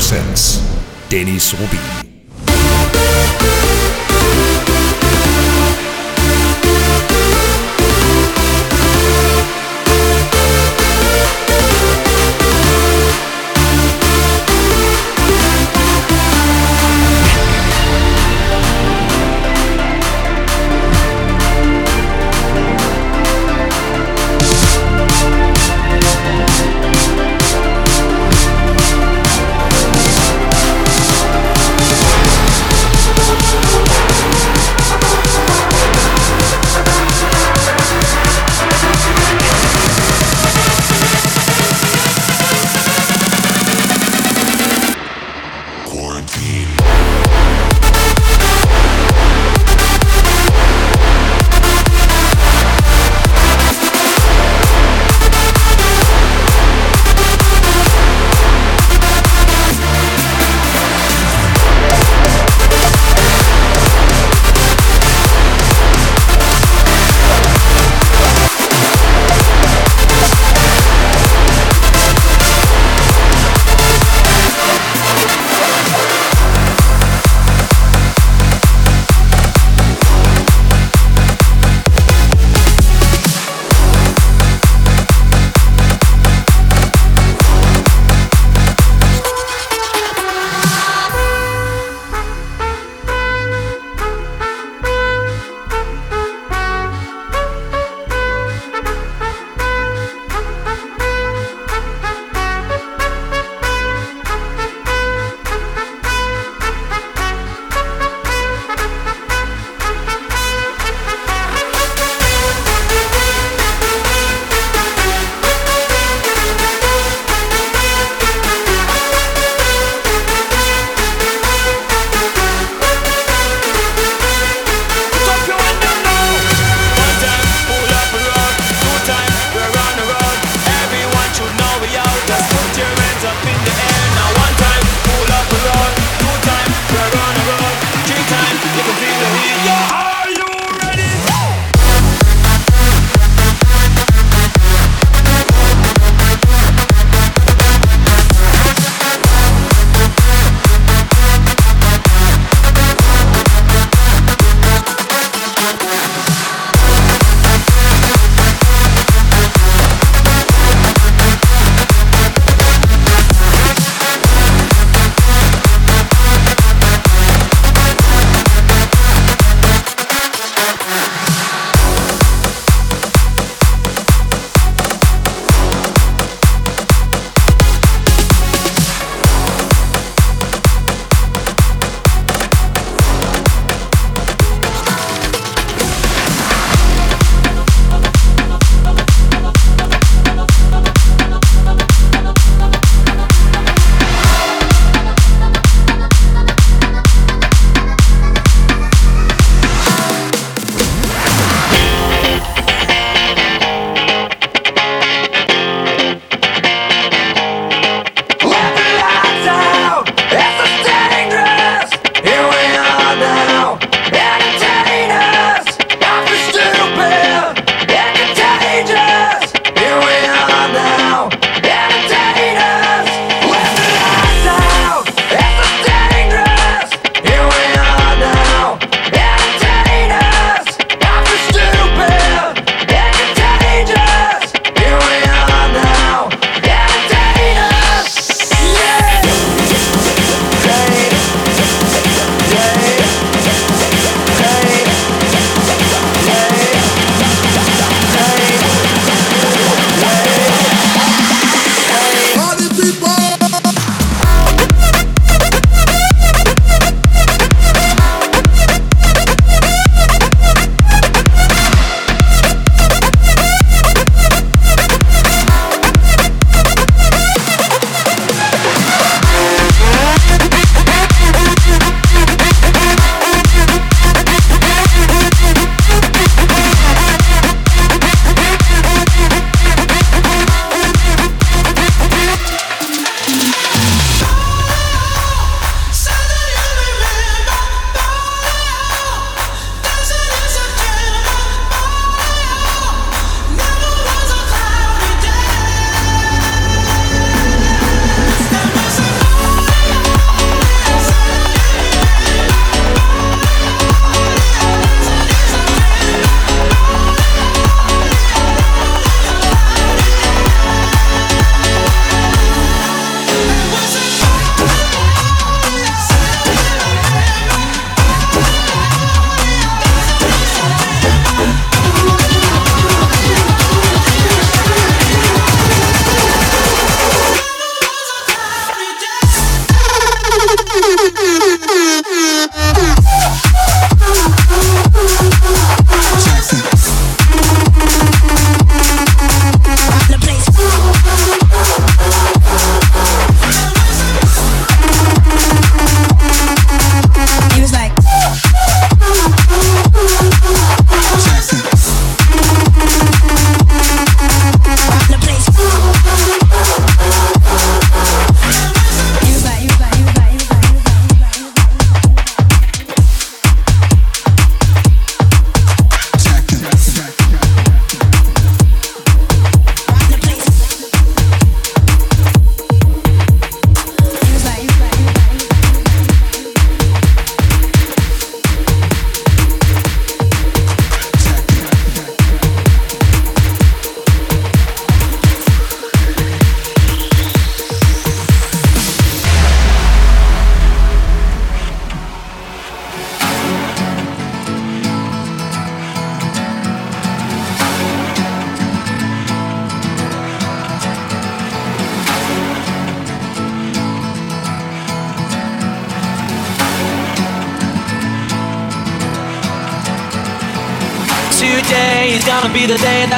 presents Dennis Rubin.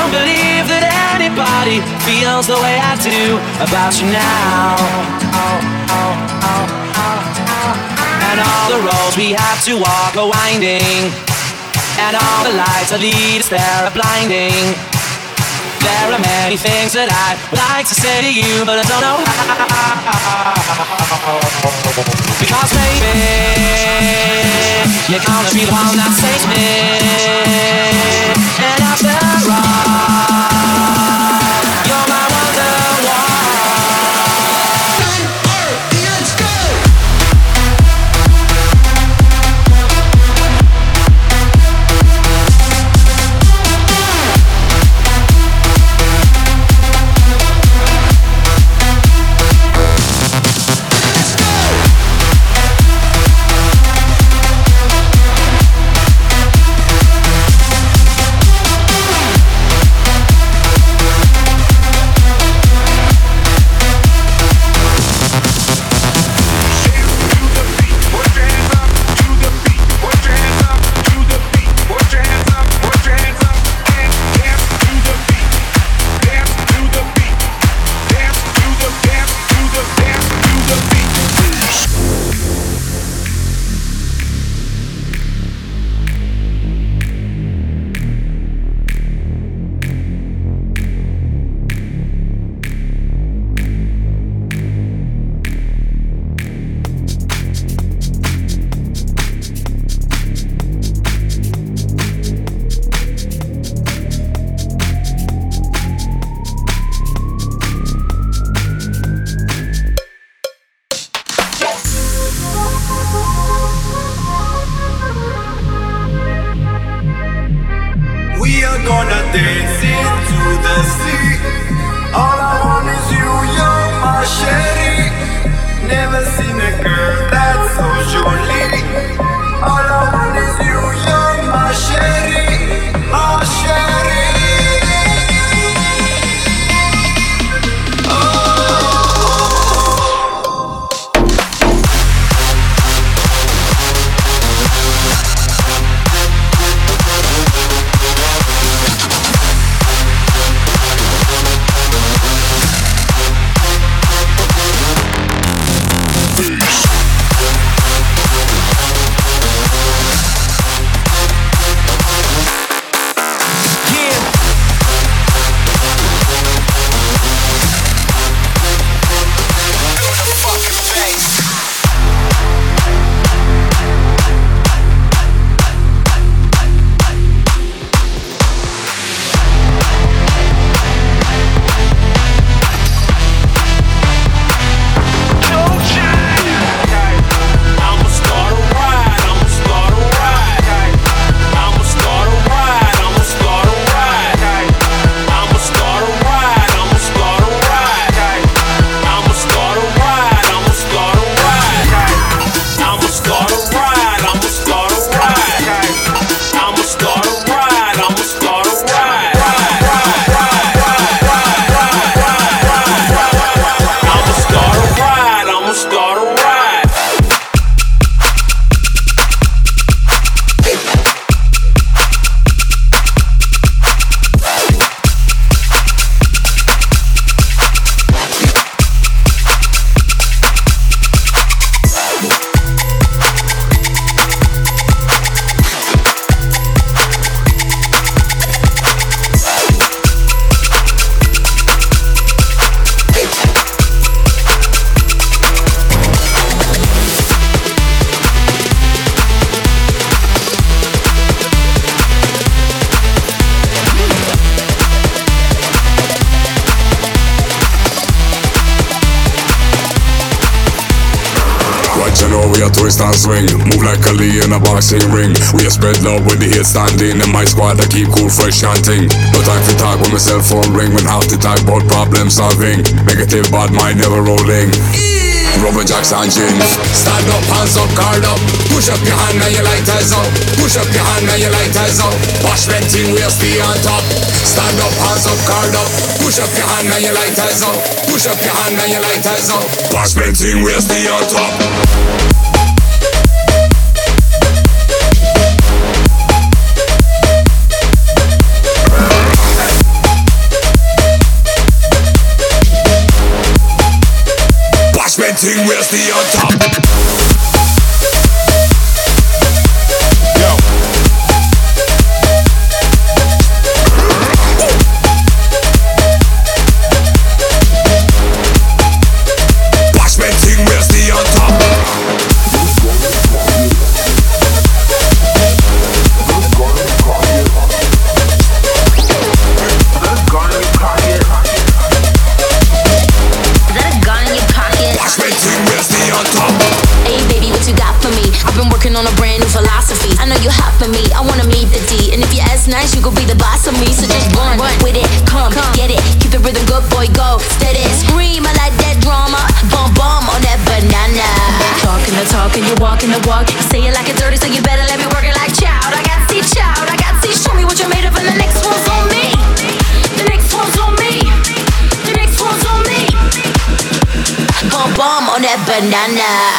I don't believe that anybody feels the way I do about you now. And all the roads we have to walk are winding, and all the lights that lead us there are blinding. There are many things that I'd like to say to you, but I don't know. Because maybe you're gonna be the one that saves me. in a boxing ring. We are spread love with the heat standing. In my squad, I keep cool, fresh chanting. No time for talk when my cell phone ring. When half the time, both problem solving. Negative, bad mind never rolling. Robin Jack's jeans. Stand up, hands up, guard up. Push up your hand and your light eyes up. Push up your hand and your light eyes up. Wash renting, we'll stay on top. Stand up, hands up, guard up. Push up your hand and your light eyes up. Push up your hand and your light eyes up. Wash renting, we'll stay on top. Where's the top. na na.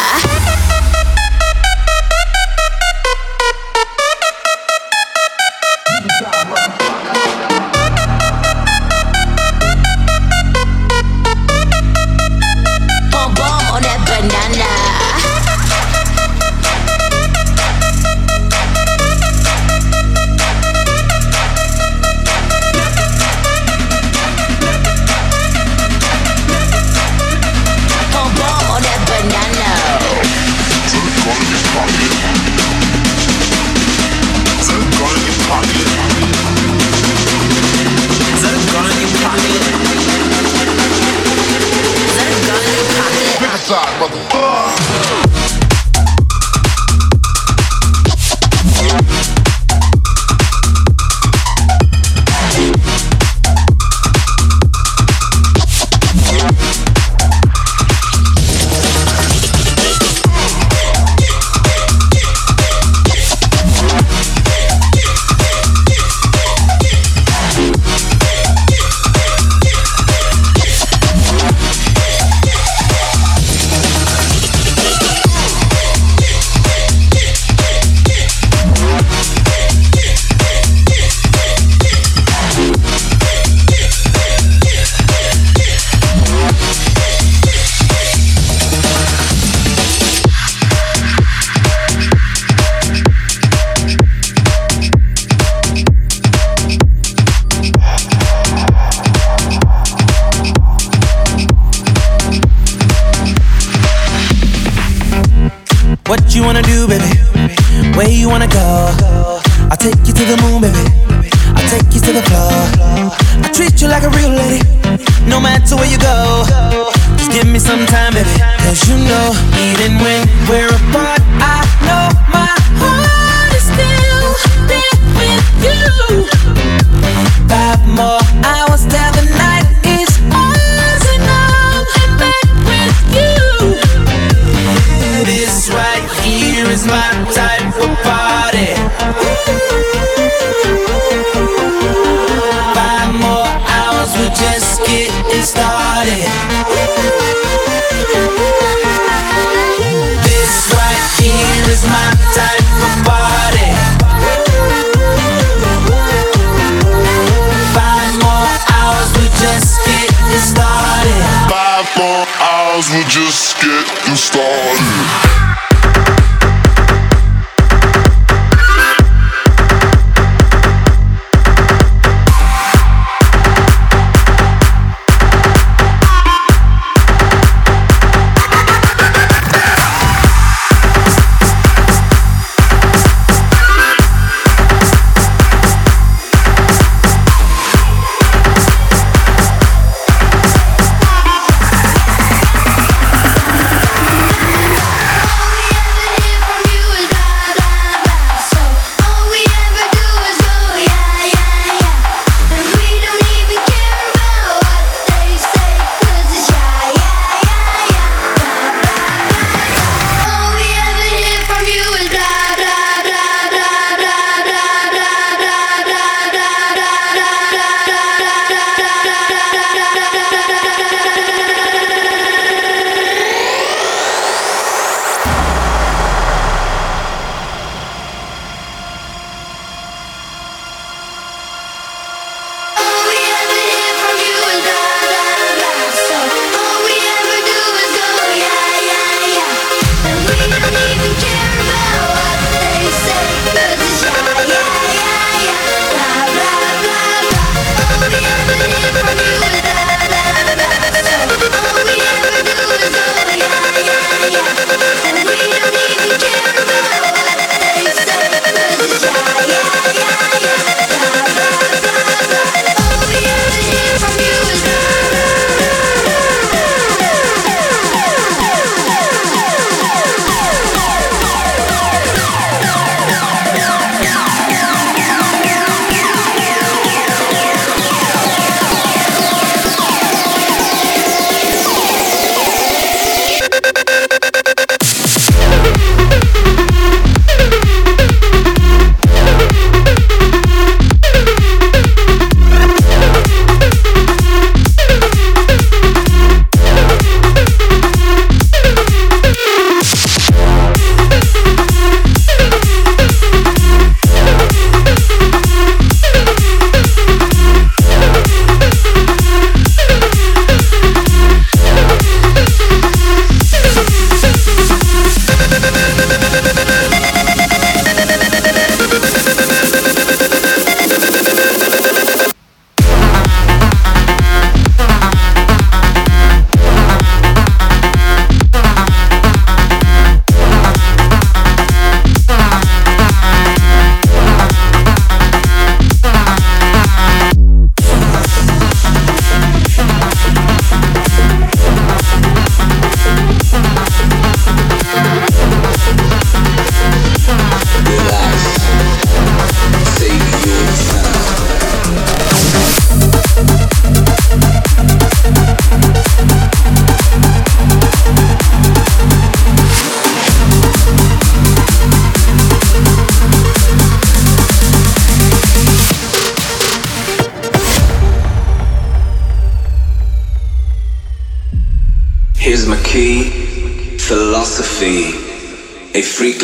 just get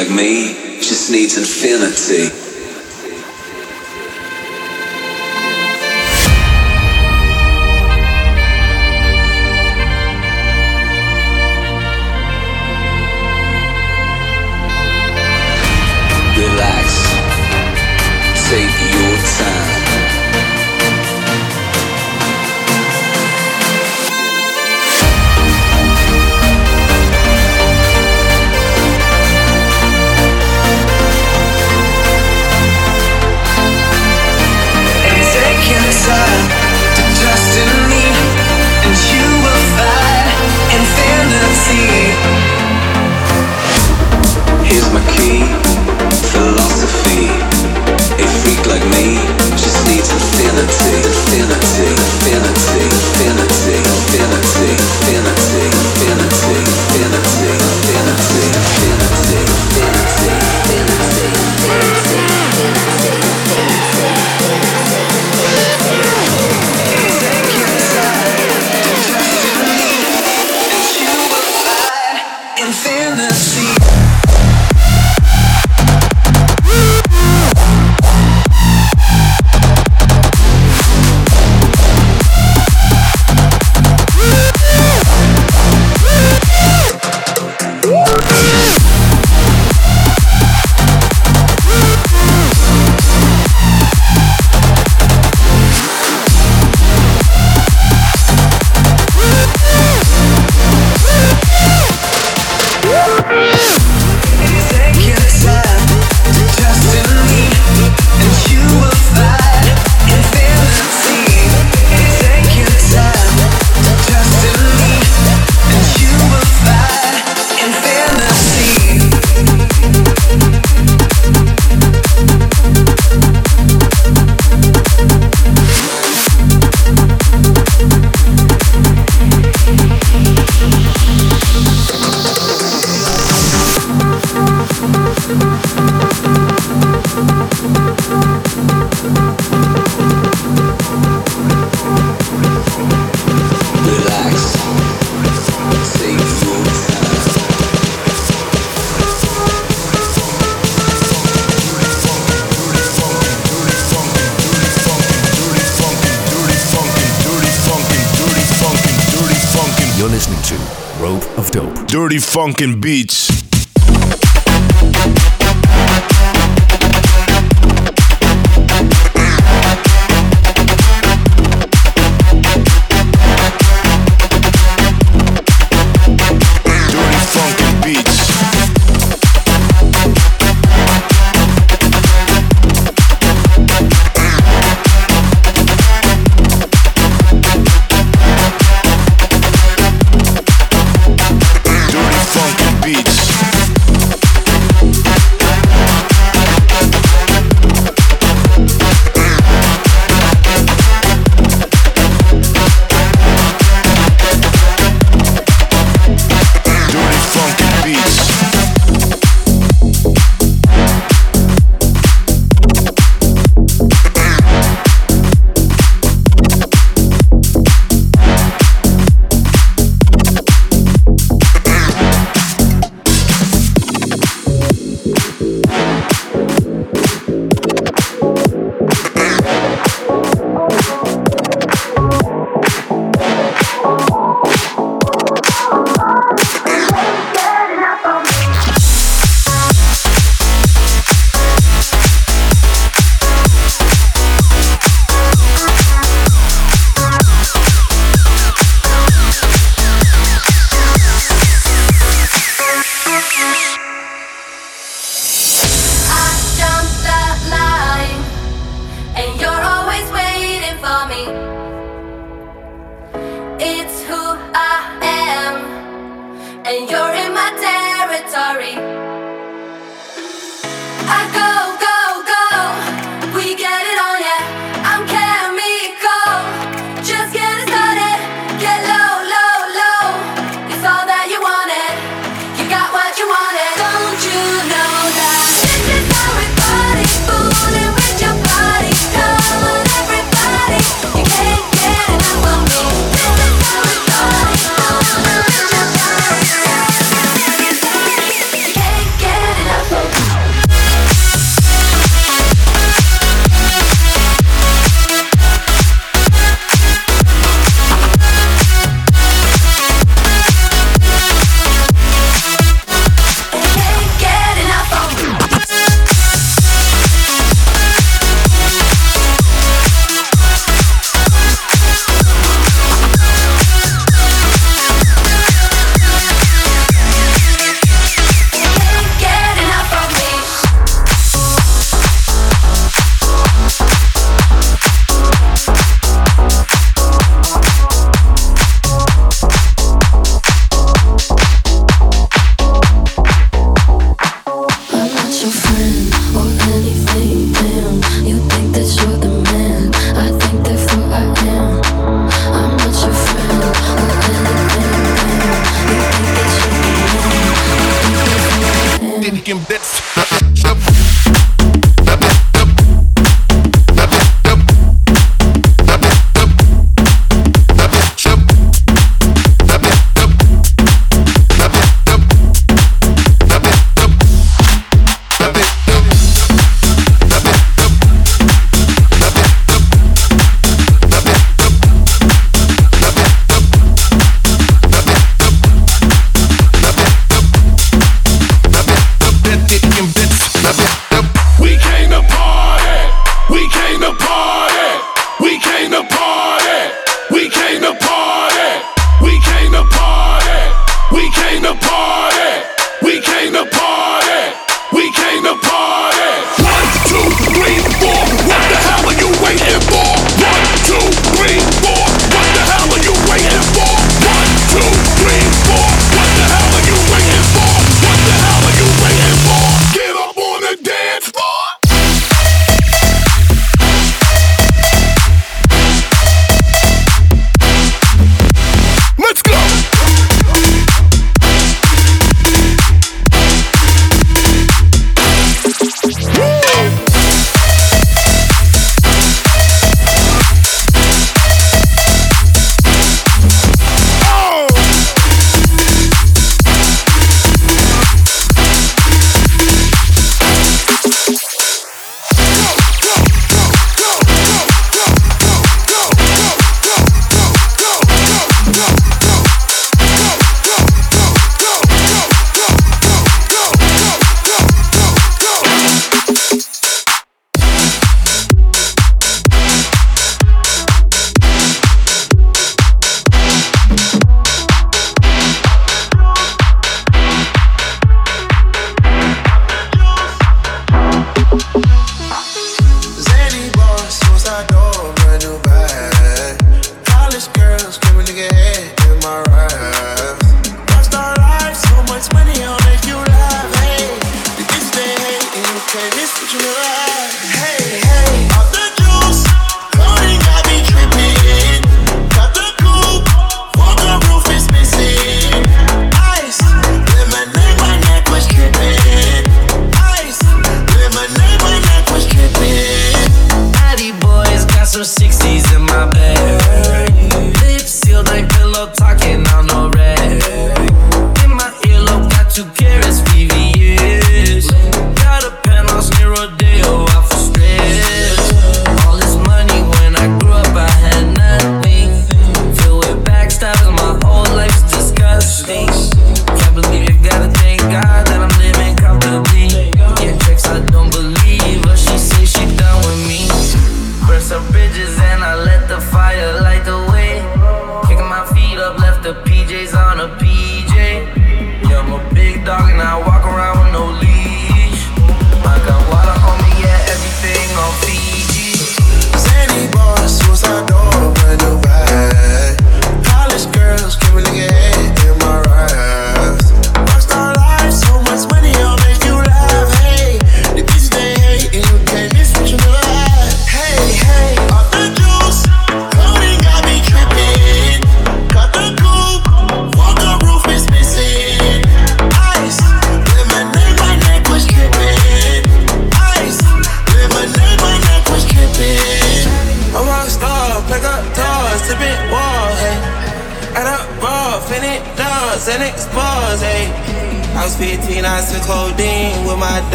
like me just needs infinity. Funkin' beats. it's who I am, and you're. Bits.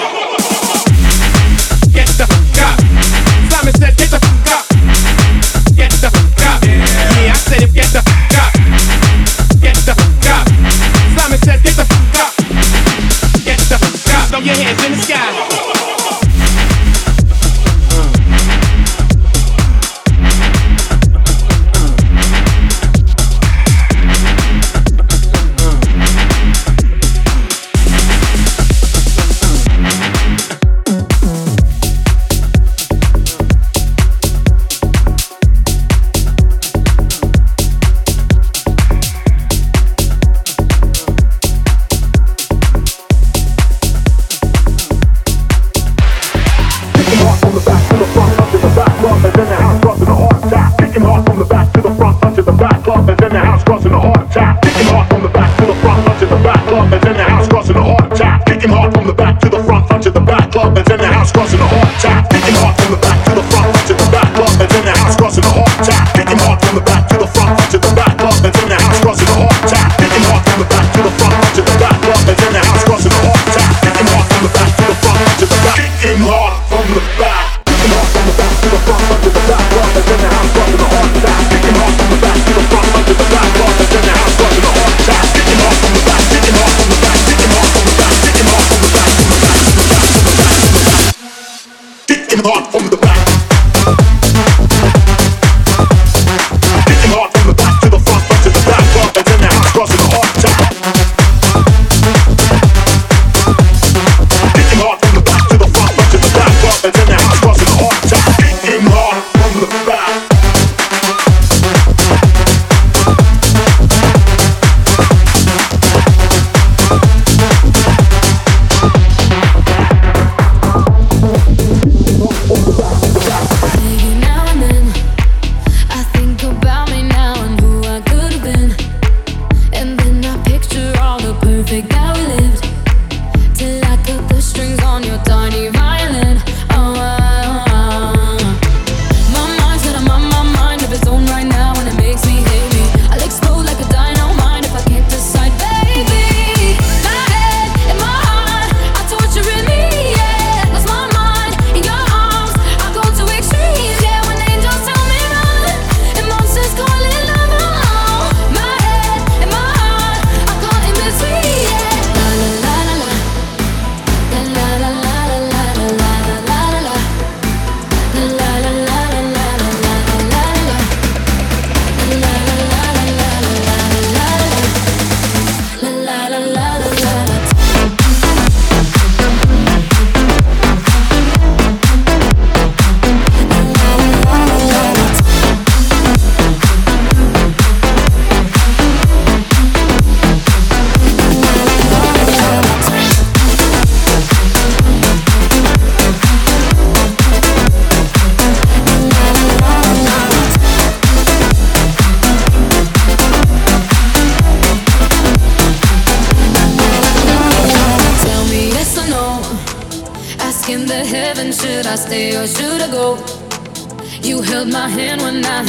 Kicking hard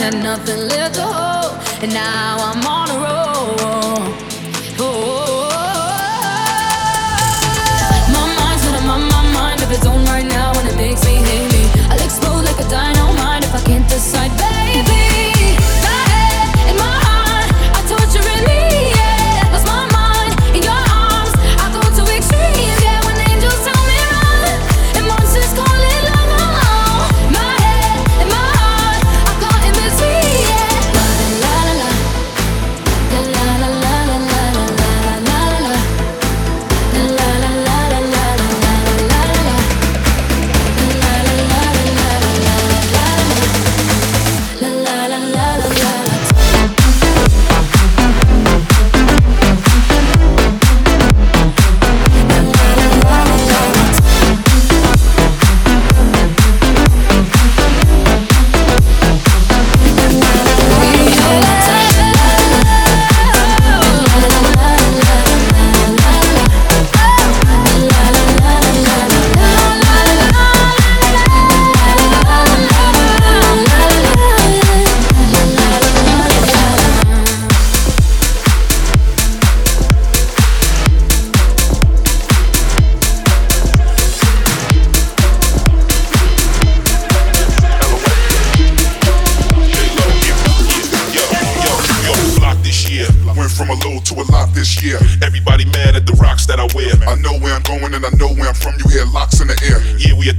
fooled by the rocks that I got. I'm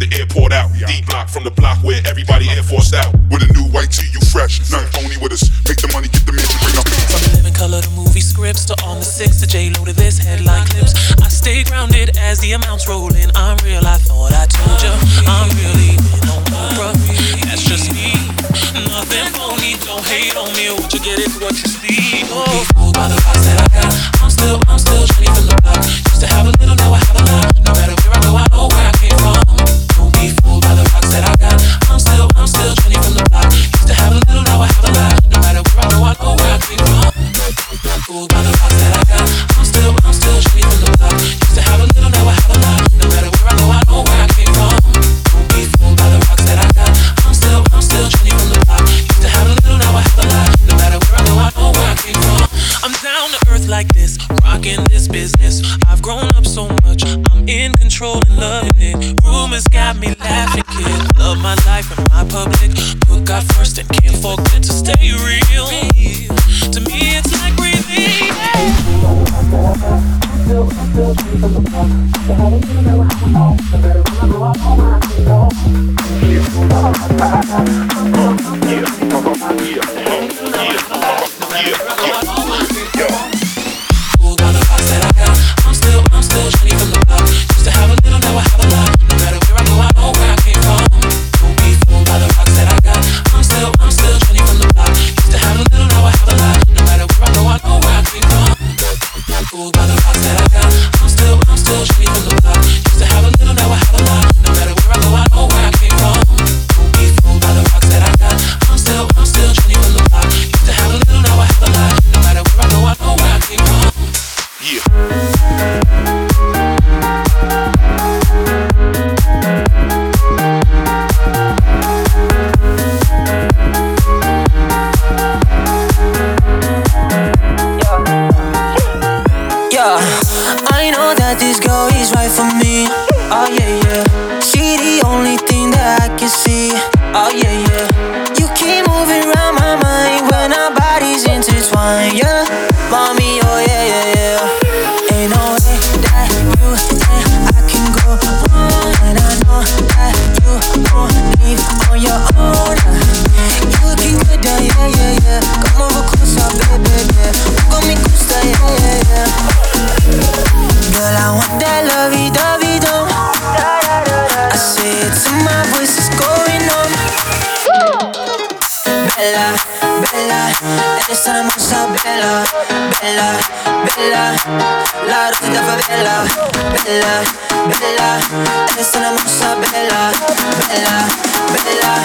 the block. yeah, yeah, yeah. bella, bella, la rosa da favela, bella, bella, è una mossa bella, bella, bella,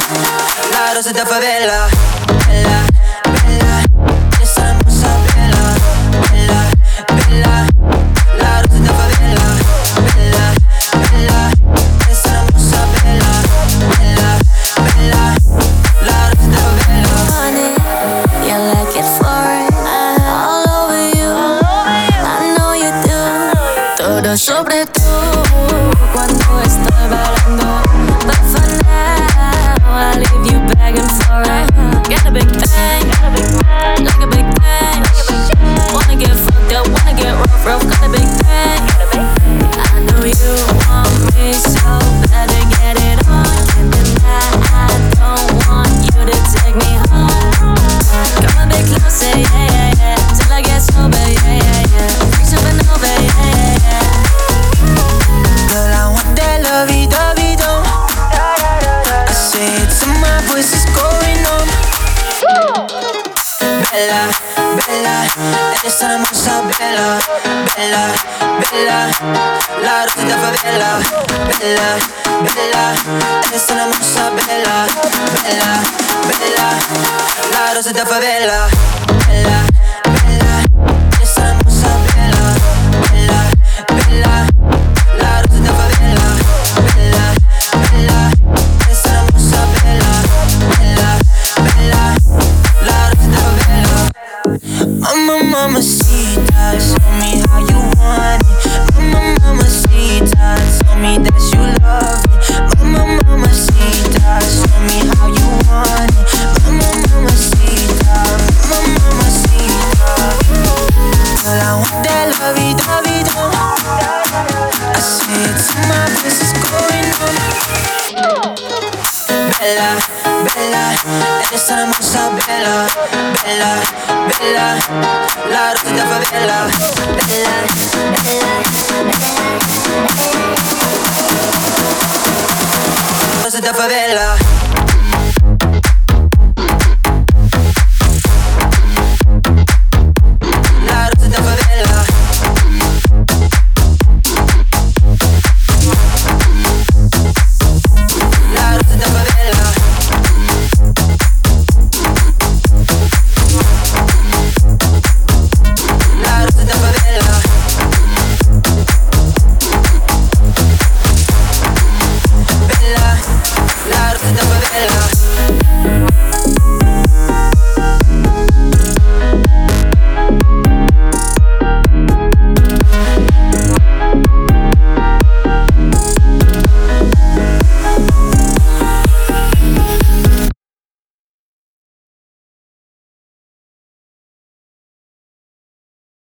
la rosa da favela, bella. es hermosa, vela, vela, vela. La rosa de favela, vela, vela. Es hermosa, vela, vela, vela. La rosa de favela, vela.